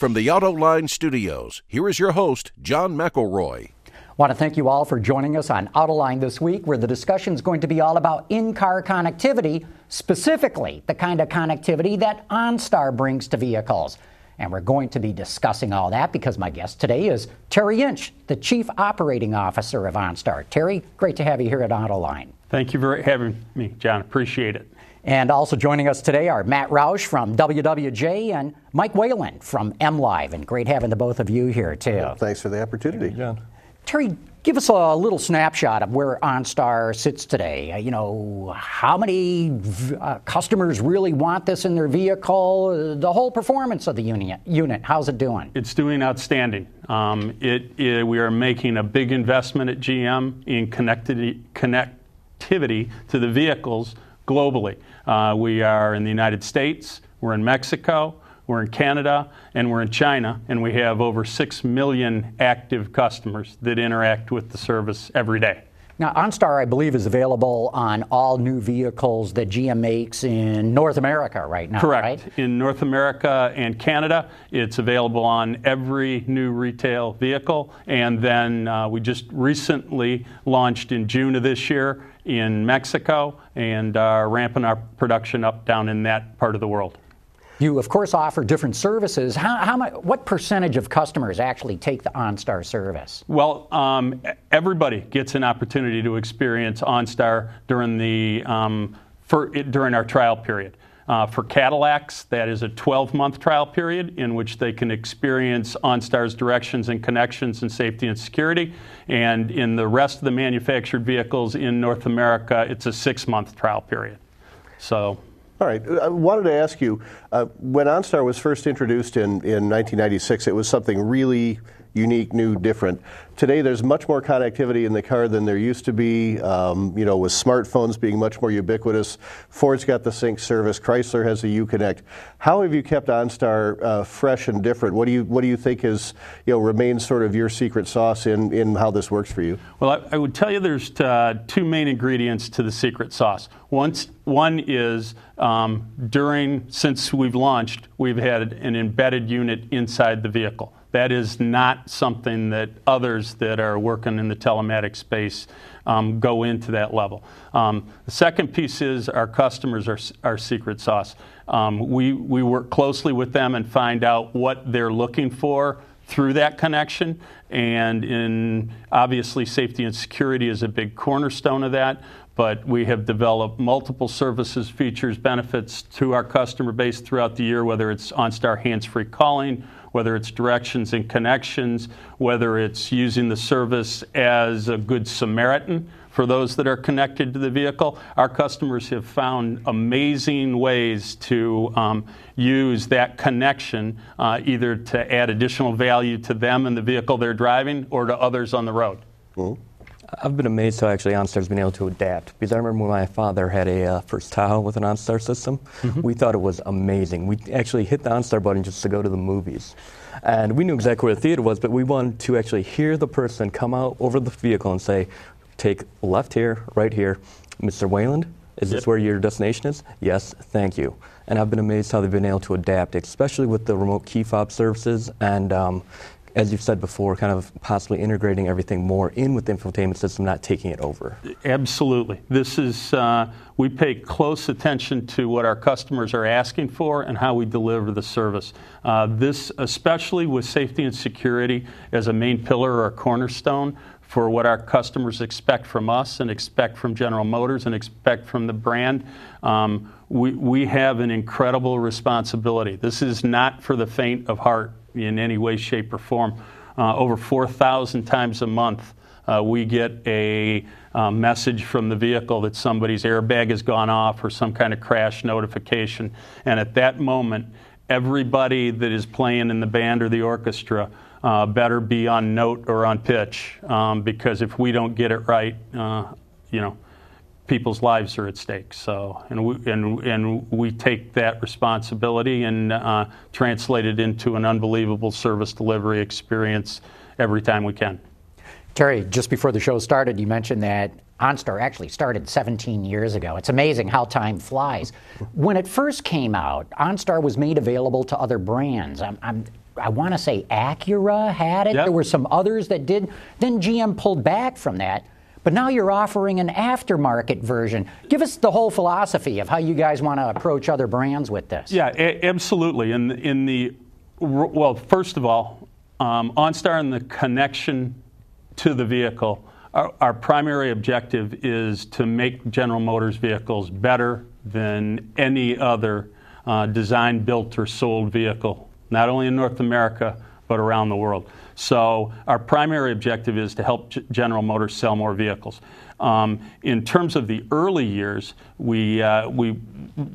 From the Autoline Studios, here is your host, John McElroy. Want to thank you all for joining us on Autoline this week, where the discussion is going to be all about in car connectivity, specifically the kind of connectivity that OnStar brings to vehicles. And we're going to be discussing all that because my guest today is Terry Inch, the Chief Operating Officer of OnStar. Terry, great to have you here at Autoline. Thank you for having me, John. Appreciate it. And also joining us today are Matt Roush from WWJ and Mike Wayland from MLive. And great having the both of you here, too. Well, thanks for the opportunity. John. Terry, give us a little snapshot of where OnStar sits today. Uh, you know, how many uh, customers really want this in their vehicle? Uh, the whole performance of the unit. Unit, how's it doing? It's doing outstanding. Um, it, it, we are making a big investment at GM in connectivity, connectivity to the vehicles globally. Uh, we are in the United States, we're in Mexico, we're in Canada, and we're in China, and we have over 6 million active customers that interact with the service every day. Now, OnStar, I believe, is available on all new vehicles that GM makes in North America right now. Correct. Right? In North America and Canada, it's available on every new retail vehicle. And then uh, we just recently launched in June of this year in Mexico and are ramping our production up down in that part of the world. You, of course, offer different services. How, how much, what percentage of customers actually take the OnStar service? Well, um, everybody gets an opportunity to experience OnStar during the um, for, during our trial period. Uh, for Cadillacs, that is a 12 month trial period in which they can experience OnStar's directions and connections and safety and security. And in the rest of the manufactured vehicles in North America, it's a six month trial period. So all right. I wanted to ask you uh, when OnStar was first introduced in, in 1996, it was something really unique, new, different. Today, there's much more connectivity in the car than there used to be. Um, you know, with smartphones being much more ubiquitous, Ford's got the Sync service, Chrysler has the UConnect. How have you kept OnStar uh, fresh and different? What do you What do you think is you know remains sort of your secret sauce in in how this works for you? Well, I, I would tell you there's uh, two main ingredients to the secret sauce. Once, one is um, during since we've launched, we've had an embedded unit inside the vehicle. That is not something that others that are working in the telematic space um, go into that level. Um, the second piece is our customers are our secret sauce. Um, we, we work closely with them and find out what they're looking for through that connection. And in obviously, safety and security is a big cornerstone of that. But we have developed multiple services, features, benefits to our customer base throughout the year, whether it's OnStar hands free calling whether it's directions and connections, whether it's using the service as a good Samaritan for those that are connected to the vehicle. Our customers have found amazing ways to um, use that connection uh, either to add additional value to them and the vehicle they're driving or to others on the road. Mm-hmm. I've been amazed how actually OnStar's been able to adapt. Because I remember when my father had a uh, first Tahoe with an OnStar system, mm-hmm. we thought it was amazing. We actually hit the OnStar button just to go to the movies. And we knew exactly where the theater was, but we wanted to actually hear the person come out over the vehicle and say, take left here, right here. Mr. Wayland, is yep. this where your destination is? Yes, thank you. And I've been amazed how they've been able to adapt, especially with the remote key fob services and um, as you've said before, kind of possibly integrating everything more in with the infotainment system, not taking it over. Absolutely. This is, uh, we pay close attention to what our customers are asking for and how we deliver the service. Uh, this, especially with safety and security as a main pillar or cornerstone for what our customers expect from us and expect from General Motors and expect from the brand. Um, we, we have an incredible responsibility. This is not for the faint of heart in any way, shape, or form. Uh, over 4,000 times a month, uh, we get a uh, message from the vehicle that somebody's airbag has gone off or some kind of crash notification. And at that moment, everybody that is playing in the band or the orchestra uh, better be on note or on pitch um, because if we don't get it right, uh, you know, people's lives are at stake. So, and we, and, and we take that responsibility and uh, translate it into an unbelievable service delivery experience every time we can. Terry, just before the show started, you mentioned that OnStar actually started 17 years ago. It's amazing how time flies. When it first came out, OnStar was made available to other brands. I'm, I'm, I want to say Acura had it. Yep. There were some others that did. Then GM pulled back from that. But now you're offering an aftermarket version. Give us the whole philosophy of how you guys want to approach other brands with this. Yeah, a- absolutely. In in the well, first of all, um, OnStar and the connection to the vehicle. Our, our primary objective is to make General Motors vehicles better than any other uh, designed, built, or sold vehicle, not only in North America but around the world. So our primary objective is to help G- General Motors sell more vehicles. Um, in terms of the early years, we uh, we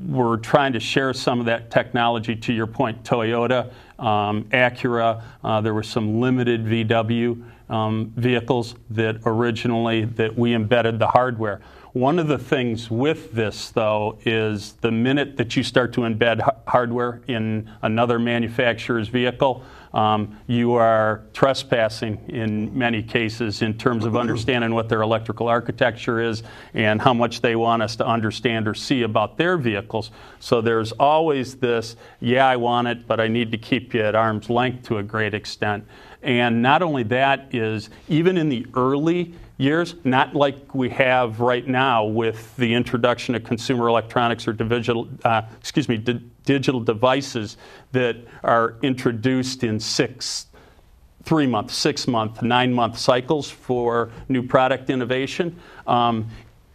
were trying to share some of that technology. To your point, Toyota, um, Acura, uh, there were some limited VW um, vehicles that originally that we embedded the hardware. One of the things with this, though, is the minute that you start to embed h- hardware in another manufacturer's vehicle, um, you are trespassing in many cases in terms of understanding what their electrical architecture is and how much they want us to understand or see about their vehicles. So there's always this, yeah, I want it, but I need to keep you at arm's length to a great extent. And not only that is even in the early years, not like we have right now with the introduction of consumer electronics or digital, uh, excuse me, di- digital devices that are introduced in six, three month, six month, nine month cycles for new product innovation. Um,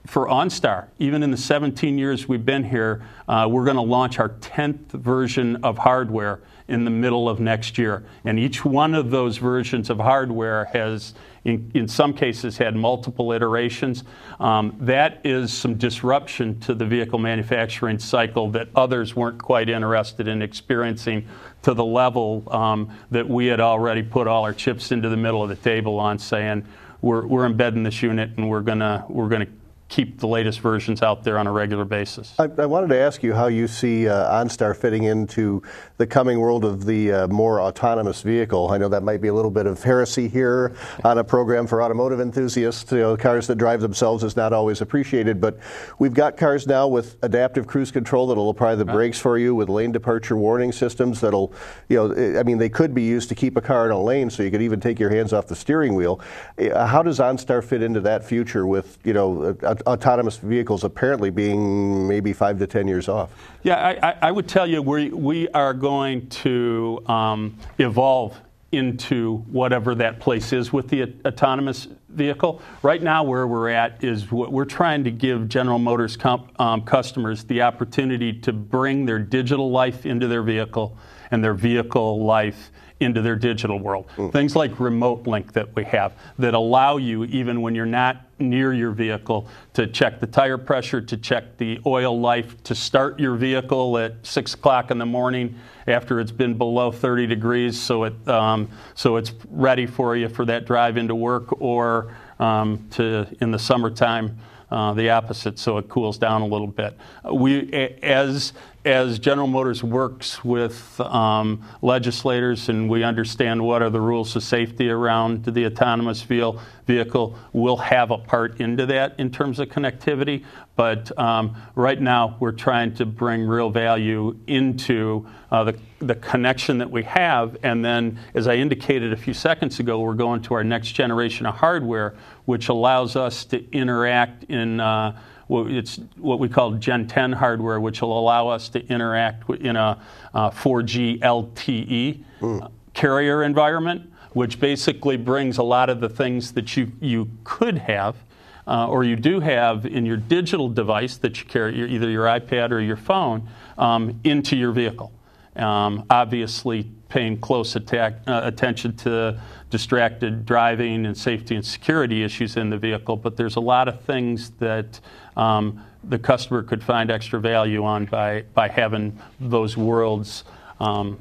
for OnStar, even in the 17 years we've been here, uh, we're going to launch our 10th version of hardware in the middle of next year. And each one of those versions of hardware has, in, in some cases, had multiple iterations. Um, that is some disruption to the vehicle manufacturing cycle that others weren't quite interested in experiencing to the level um, that we had already put all our chips into the middle of the table on, saying, we're, we're embedding this unit and we're to we're to keep the latest versions out there on a regular basis. I, I wanted to ask you how you see uh, OnStar fitting into the coming world of the uh, more autonomous vehicle. I know that might be a little bit of heresy here on a program for automotive enthusiasts. You know, cars that drive themselves is not always appreciated, but we've got cars now with adaptive cruise control that'll apply the brakes for you, with lane departure warning systems that'll, you know, I mean, they could be used to keep a car in a lane, so you could even take your hands off the steering wheel. Uh, How does OnStar fit into that future with, you know, uh, autonomous vehicles apparently being maybe five to ten years off? Yeah, I, I, would tell you we, we are going to um, evolve into whatever that place is with the autonomous vehicle. Right now, where we're at is what we're trying to give General Motors comp, um, customers the opportunity to bring their digital life into their vehicle and their vehicle life into their digital world. Things like Remote Link that we have that allow you, even when you're not near your vehicle, to check the tire pressure, to check the oil life, to start your vehicle at 6 o'clock in the morning after it's been below 30 degrees so, it, um, so it's ready for you for that drive into work or um, to, in the summertime, uh, the opposite, so it cools down a little bit. We, as as General Motors works with um, legislators and we understand what are the rules of safety around the autonomous vehicle, vehicle, we'll have a part into that in terms of connectivity. But um, right now, we're trying to bring real value into uh, the, the connection that we have. And then, as I indicated a few seconds ago, we're going to our next generation of hardware, which allows us to interact in uh, it's what we call Gen 10 hardware, which will allow us to interact in a uh, 4G LTE uh, carrier environment, which basically brings a lot of the things that you, you could have uh, or you do have in your digital device that you carry, either your iPad or your phone, um, into your vehicle. Um, obviously, paying close attack, uh, attention to distracted driving and safety and security issues in the vehicle, but there's a lot of things that um, the customer could find extra value on by, by having those worlds um,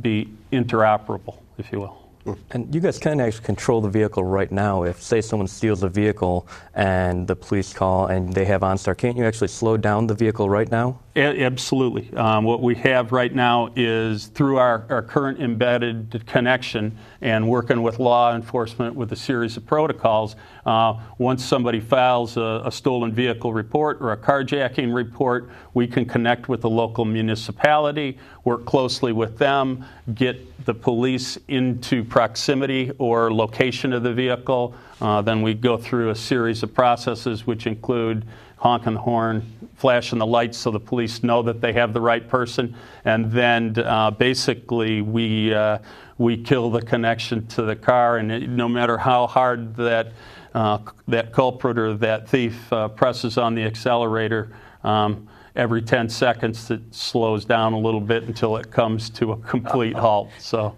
be interoperable, if you will. And you guys can actually control the vehicle right now. If, say, someone steals a vehicle and the police call and they have OnStar, can't you actually slow down the vehicle right now A- absolutely. Um, what we have right now is through our, our current embedded connection and working with law enforcement with a series of protocols, uh, once somebody files a, a stolen vehicle report or a carjacking report, we can connect with the local municipality, work closely with them, get the police into proximity or location of the vehicle. Uh, then we go through a series of processes which include honking the horn, flashing the lights so the police know that they have the right person, and then uh, basically we uh, we kill the connection to the car, and it, no matter how hard that uh, that culprit or that thief uh, presses on the accelerator. Um, every 10 seconds, it slows down a little bit until it comes to a complete halt. So,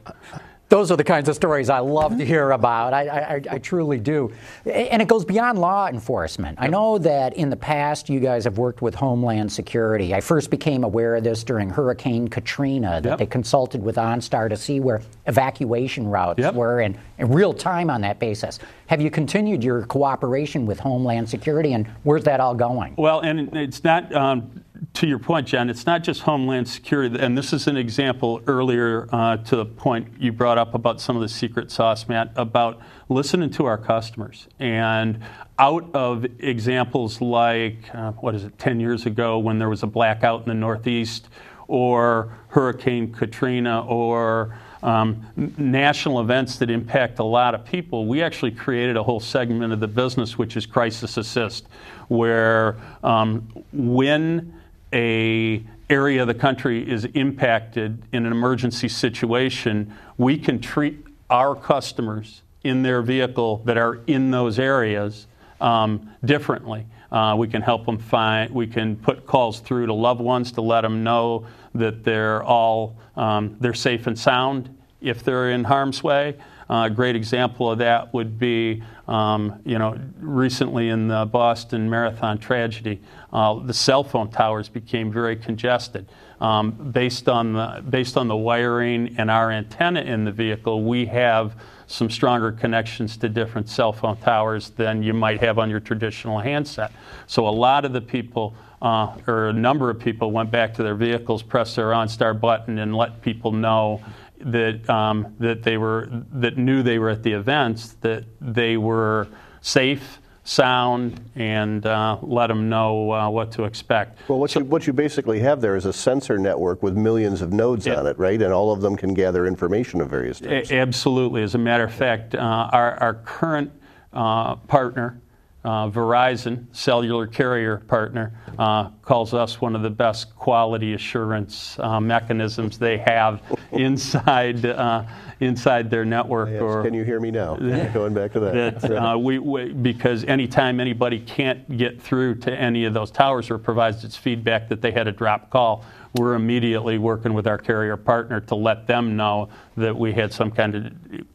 those are the kinds of stories I love to hear about. I, I, I truly do. And it goes beyond law enforcement. Yep. I know that in the past you guys have worked with Homeland Security. I first became aware of this during Hurricane Katrina, that yep. they consulted with OnStar to see where evacuation routes yep. were in, in real time on that basis. Have you continued your cooperation with Homeland Security, and where's that all going? Well, and it's not. Um, to your point, John, it's not just Homeland Security, and this is an example earlier uh, to the point you brought up about some of the secret sauce, Matt, about listening to our customers. And out of examples like, uh, what is it, 10 years ago when there was a blackout in the Northeast, or Hurricane Katrina, or um, national events that impact a lot of people, we actually created a whole segment of the business, which is crisis assist, where um, when a area of the country is impacted in an emergency situation, we can treat our customers in their vehicle that are in those areas um, differently. Uh, we can help them find, we can put calls through to loved ones to let them know that they're all, um, they're safe and sound if they're in harm's way. A great example of that would be, um, you know, recently in the Boston Marathon tragedy, uh, the cell phone towers became very congested. Um, based on the based on the wiring and our antenna in the vehicle, we have some stronger connections to different cell phone towers than you might have on your traditional handset. So a lot of the people, uh, or a number of people, went back to their vehicles, pressed their OnStar button, and let people know that um, that they were that knew they were at the events that they were safe sound and uh, let them know uh, what to expect. Well, what, so, you, what you basically have there is a sensor network with millions of nodes yeah. on it, right? And all of them can gather information of various types. A- absolutely. As a matter of fact, uh, our, our current uh, partner, uh, Verizon, cellular carrier partner, uh, calls us one of the best quality assurance uh, mechanisms they have inside uh, inside their network. Yes. Or, Can you hear me now? Going back to that. that uh, we, we, because anytime anybody can't get through to any of those towers or provides its feedback that they had a drop call, we're immediately working with our carrier partner to let them know that we had some kind of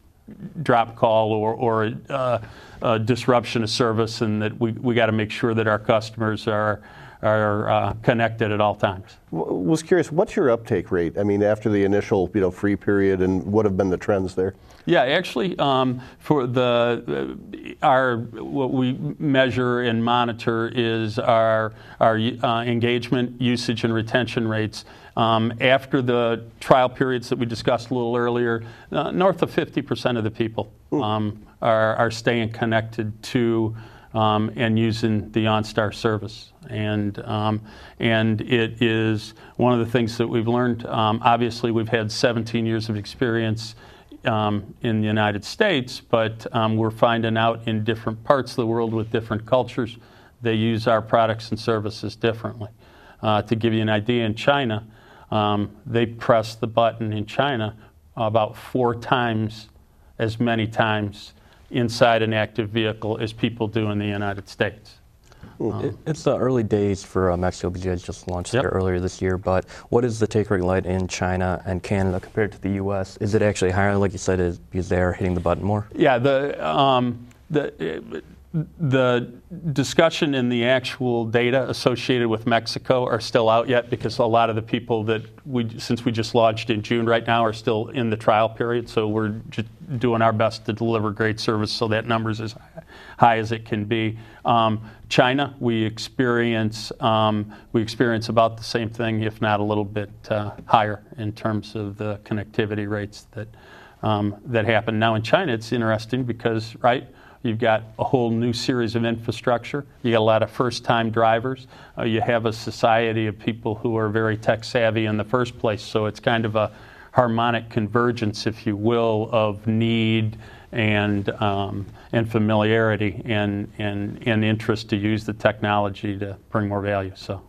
drop call or, or uh, uh, disruption of service and that we, we got to make sure that our customers are are uh, connected at all times. Was curious, what's your uptake rate? I mean, after the initial you know free period, and what have been the trends there? Yeah, actually, um, for the uh, our what we measure and monitor is our our uh, engagement, usage, and retention rates. Um, after the trial periods that we discussed a little earlier, uh, north of 50% of the people hmm. um, are, are staying connected to um, and using the OnStar service. And, um, and it is one of the things that we've learned. Um, obviously, we've had 17 years of experience um, in the United States, but um, we're finding out in different parts of the world with different cultures, they use our products and services differently. Uh, to give you an idea, in China, um, they press the button in China about four times as many times inside an active vehicle as people do in the United States. Um, it's the early days for uh, Mexico because you just launched yep. there earlier this year. But what is the take rate like in China and Canada compared to the U.S.? Is it actually higher, like you said, is because they are hitting the button more? Yeah, the um, the the discussion and the actual data associated with Mexico are still out yet because a lot of the people that we, since we just launched in June right now, are still in the trial period. So we're just doing our best to deliver great service so that numbers is high as it can be. Um, China, we experience um, we experience about the same thing, if not a little bit uh, higher in terms of the connectivity rates that um, that happen. Now in China, it's interesting because right. You've got a whole new series of infrastructure. You got a lot of first-time drivers. Uh, you have a society of people who are very tech savvy in the first place. So it's kind of a harmonic convergence, if you will, of need and um, and familiarity and, and and interest to use the technology to bring more value. So.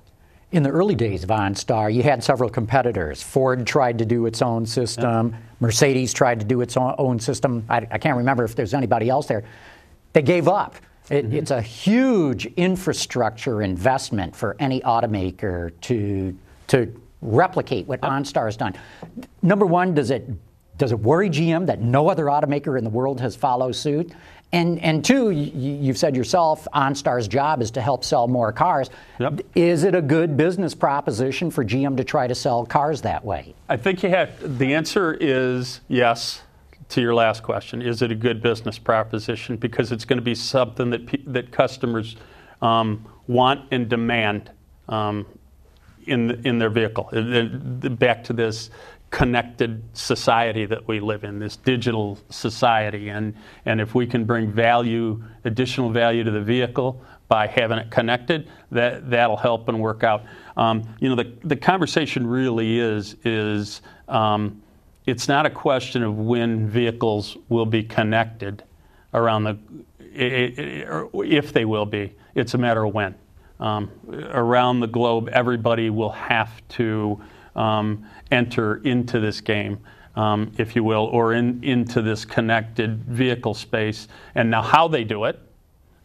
In the early days of OnStar, you had several competitors. Ford tried to do its own system. Mercedes tried to do its own system. I, I, can't remember if there's anybody else there. They gave up. It, mm-hmm. It's a huge infrastructure investment for any automaker to to replicate what OnStar has done. Number one, does it does it worry GM that no other automaker in the world has followed suit? And, and two, you've said yourself, OnStar's job is to help sell more cars. Yep. Is it a good business proposition for GM to try to sell cars that way? I think you have. The answer is yes. To your last question, is it a good business proposition? Because it's going to be something that that customers um, want and demand um, in in their vehicle. Back to this connected society that we live in, this digital society. And, and if we can bring value, additional value to the vehicle by having it connected, that, that'll help and work out. Um, you know, the, the conversation really is, is um, it's not a question of when vehicles will be connected around the, if they will be. It's a matter of when. Um, around the globe, everybody will have to um, enter into this game, um, if you will, or in, into this connected vehicle space. And now, how they do it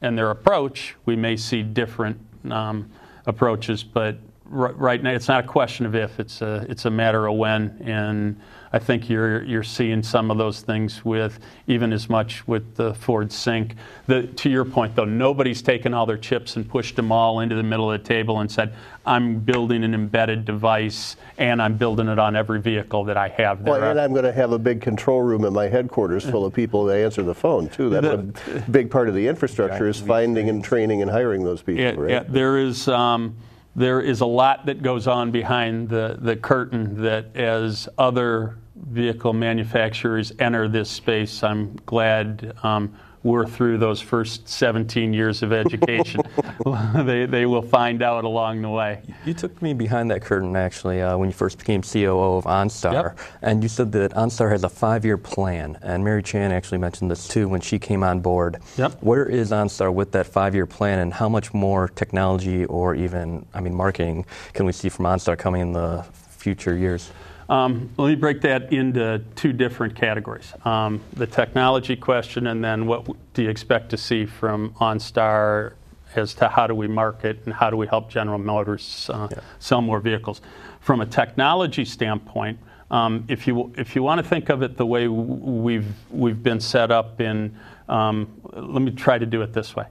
and their approach, we may see different um, approaches, but r- right now it's not a question of if, it's a, it's a matter of when. And I think you're you're seeing some of those things with even as much with the Ford Sync. The, to your point, though, nobody's taken all their chips and pushed them all into the middle of the table and said, "I'm building an embedded device and I'm building it on every vehicle that I have." There. Well, and I'm going to have a big control room at my headquarters full of people that answer the phone too. That's the, a big part of the infrastructure is finding and training and hiring those people. It, right? It, there is. Um, there is a lot that goes on behind the, the curtain that as other vehicle manufacturers enter this space, I'm glad um, we're through those first 17 years of education. they, they will find out along the way. You took me behind that curtain actually uh, when you first became COO of OnStar, yep. and you said that OnStar has a five-year plan. And Mary Chan actually mentioned this too when she came on board. Yep. Where is OnStar with that five-year plan, and how much more technology or even, I mean, marketing can we see from OnStar coming in the future years? Um, let me break that into two different categories um, the technology question, and then what do you expect to see from OnStar as to how do we market and how do we help General Motors uh, yeah. sell more vehicles. From a technology standpoint, um, if you if you want to think of it the way we've we've been set up in, um, let me try to do it this way.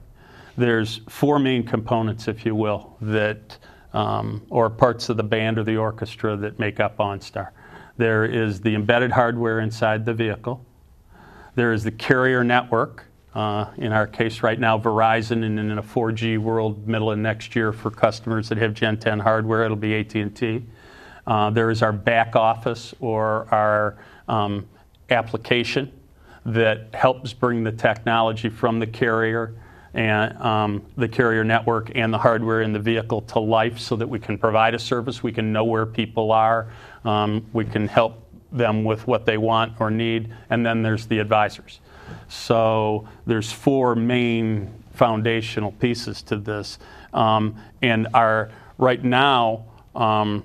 There's four main components, if you will, that um, or parts of the band or the orchestra that make up OnStar. There is the embedded hardware inside the vehicle. There is the carrier network. Uh, in our case, right now, Verizon, and in a 4G world, middle of next year, for customers that have Gen 10 hardware, it'll be AT&T. Uh, there is our back office or our um, application that helps bring the technology from the carrier and um, the carrier network and the hardware in the vehicle to life so that we can provide a service, we can know where people are, um, we can help them with what they want or need, and then there's the advisors. So there's four main foundational pieces to this, um, and our right now. Um,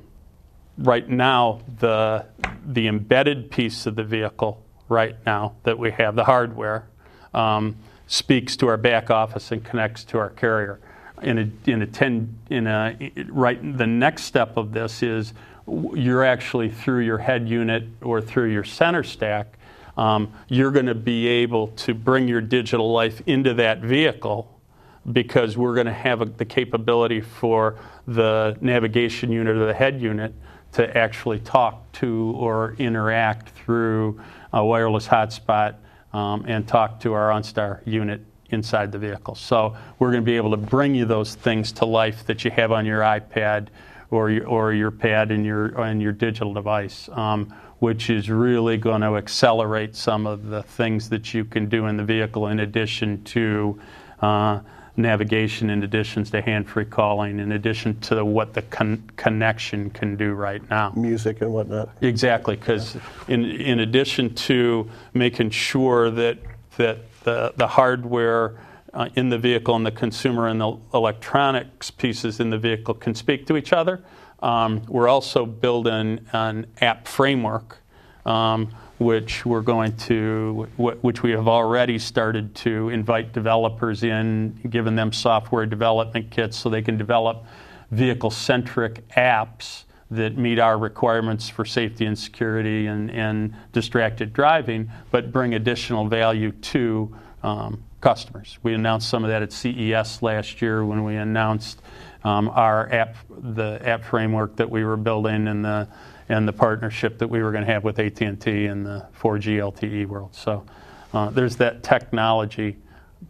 right now, the the embedded piece of the vehicle right now that we have, the hardware, um, speaks to our back office and connects to our carrier. In a, in a ten, in a, right, the next step of this is you're actually through your head unit or through your center stack, um, you're going to be able to bring your digital life into that vehicle because we're going to have a, the capability for the navigation unit or the head unit to actually talk to or interact through a wireless hotspot um, and talk to our OnStar unit inside the vehicle. So we're going to be able to bring you those things to life that you have on your iPad or your, or your pad and your and your digital device, um, which is really going to accelerate some of the things that you can do in the vehicle in addition to. Uh, navigation in addition to hand-free calling, in addition to what the con- connection can do right now. Music and whatnot. Exactly, because in, in addition to making sure that, that the, the hardware uh, in the vehicle and the consumer and the electronics pieces in the vehicle can speak to each other, um, we're also building an app framework. Um, which we're going to, which we have already started to invite developers in, giving them software development kits so they can develop vehicle centric apps that meet our requirements for safety and security and, and distracted driving, but bring additional value to um, customers. We announced some of that at CES last year when we announced um, our app, the app framework that we were building and the and the partnership that we were going to have with AT&T in the 4G LTE world. So uh, there's that technology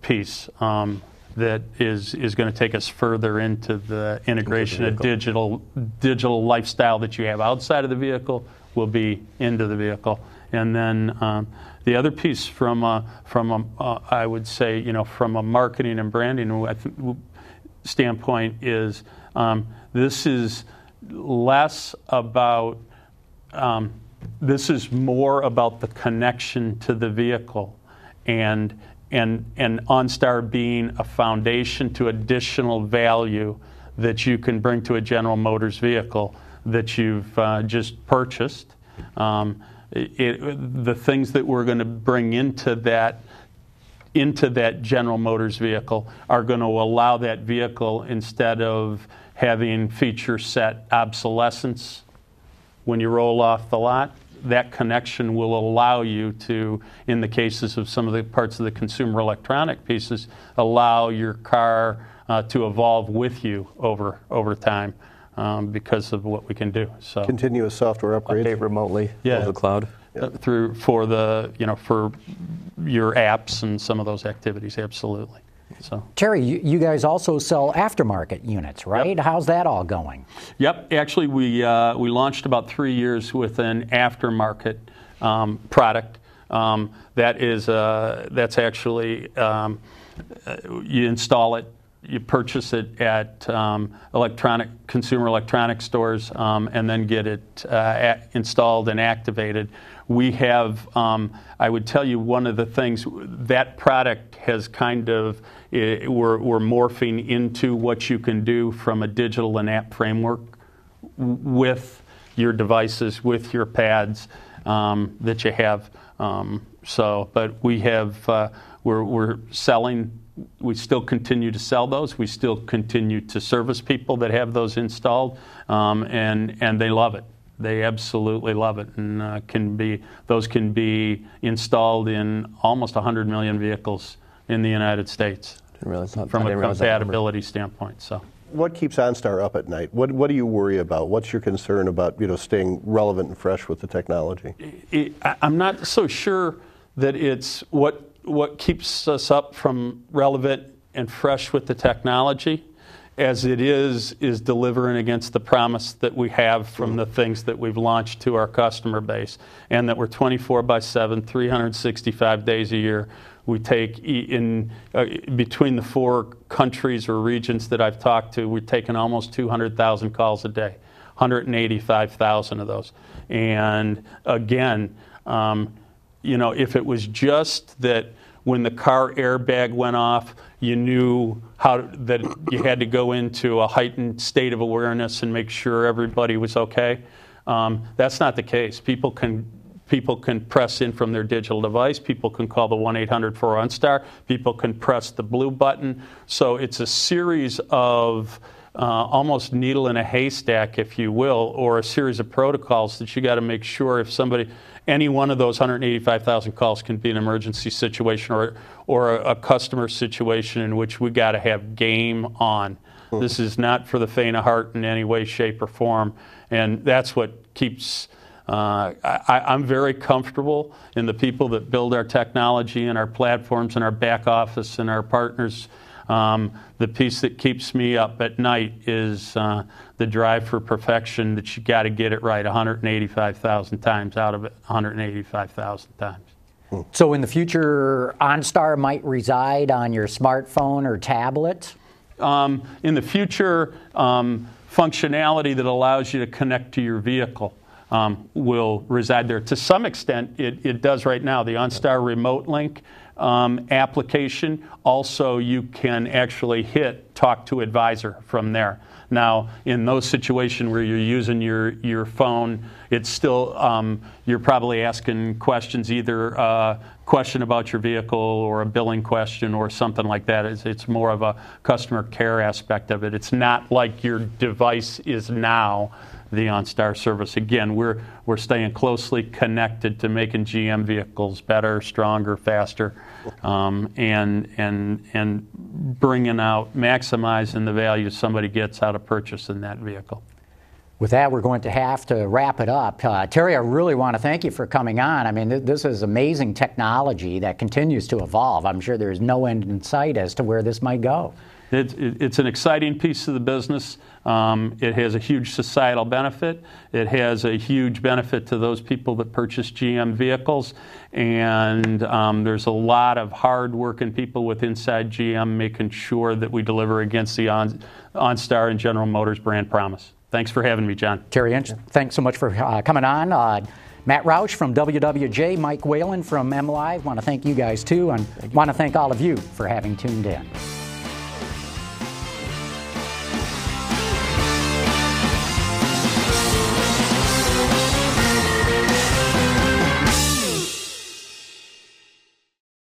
piece um, that is is going to take us further into the integration of digital digital lifestyle that you have outside of the vehicle will be into the vehicle, and then. Um, the other piece from a, from a, uh, I would say you know from a marketing and branding standpoint is um, this is less about, um, this is more about the connection to the vehicle and, and, and OnStar being a foundation to additional value that you can bring to a General Motors vehicle that you've uh, just purchased. Um, it, the things that we're going to bring into that into that General Motors vehicle are going to allow that vehicle instead of having feature set obsolescence when you roll off the lot. That connection will allow you to, in the cases of some of the parts of the consumer electronic pieces, allow your car uh, to evolve with you over over time um, because of what we can do. So continuous software upgrades update remotely yeah. over the cloud. Uh, through for the you know for your apps and some of those activities, absolutely. So Terry, you, you guys also sell aftermarket units, right? Yep. How's that all going? Yep. Actually, we uh, we launched about three years with an aftermarket um, product. Um, that is uh, that's actually um, uh, you install it you purchase it at um, electronic consumer electronic stores um, and then get it uh, installed and activated. We have, um, I would tell you, one of the things that product has kind of it, we're, we're morphing into what you can do from a digital and app framework with your devices, with your pads um, that you have. Um, so, but we have uh, we're, we're selling we still continue to sell those. We still continue to service people that have those installed, um, and and they love it. They absolutely love it, and uh, can be those can be installed in almost 100 million vehicles in the United States from a compatibility standpoint. So. What keeps OnStar up at night? What, what do you worry about? What's your concern about you know staying relevant and fresh with the technology? It, I'm not so sure that it's what what keeps us up from relevant and fresh with the technology as it is is delivering against the promise that we have from the things that we've launched to our customer base. And that we're 24 by 7 365 days a year. We take in uh, between the four countries or regions that I've talked to we're taking almost 200,000 calls a day 185,000 of those. And again um, you know, if it was just that when the car airbag went off, you knew how that you had to go into a heightened state of awareness and make sure everybody was okay. Um, that's not the case. People can people can press in from their digital device. People can call the 1-800-4OnStar. People can press the blue button. So it's a series of uh, almost needle in a haystack, if you will, or a series of protocols that you got to make sure if somebody any one of those 185,000 calls can be an emergency situation or, or a, a customer situation in which we got to have game on. Mm-hmm. This is not for the faint of heart in any way, shape, or form. And that's what keeps Uh, I, I'm very comfortable in the people that build our technology and our platforms and our back office and our partners. Um, the piece that keeps me up at night is uh, the drive for perfection that you got to get it right 185,000 times out of it, 185,000 times. So in the future, OnStar might reside on your smartphone or tablet? Um, in the future, um, functionality that allows you to connect to your vehicle um, will reside there. To some extent, it, it does right now. The OnStar Remote Link um, application, also you can actually hit Talk to Advisor from there. Now, in those situations where you're using your, your phone, it's still, um, you're probably asking questions, either a question about your vehicle or a billing question or something like that. It's, it's more of a customer care aspect of it. It's not like your device is now the OnStar service. Again, we're, we're staying closely connected to making GM vehicles better, stronger, faster, um, and, and, and bringing out, maximizing the value somebody gets out of purchasing that vehicle. With that, we're going to have to wrap it up. Uh, Terry, I really want to thank you for coming on. I mean, th- this is amazing technology that continues to evolve. I'm sure there's no end in sight as to where this might go. It, it, it's an exciting piece of the business. Um, it has a huge societal benefit. It has a huge benefit to those people that purchase GM vehicles. And um, there's a lot of hard-working people with inside GM making sure that we deliver against the On, OnStar and General Motors brand promise. Thanks for having me, John. Terry Inch, thanks so much for uh, coming on. Uh, Matt Roush from WWJ, Mike Wayland from MLive. Want to thank you guys too, and want to thank all of you for having tuned in.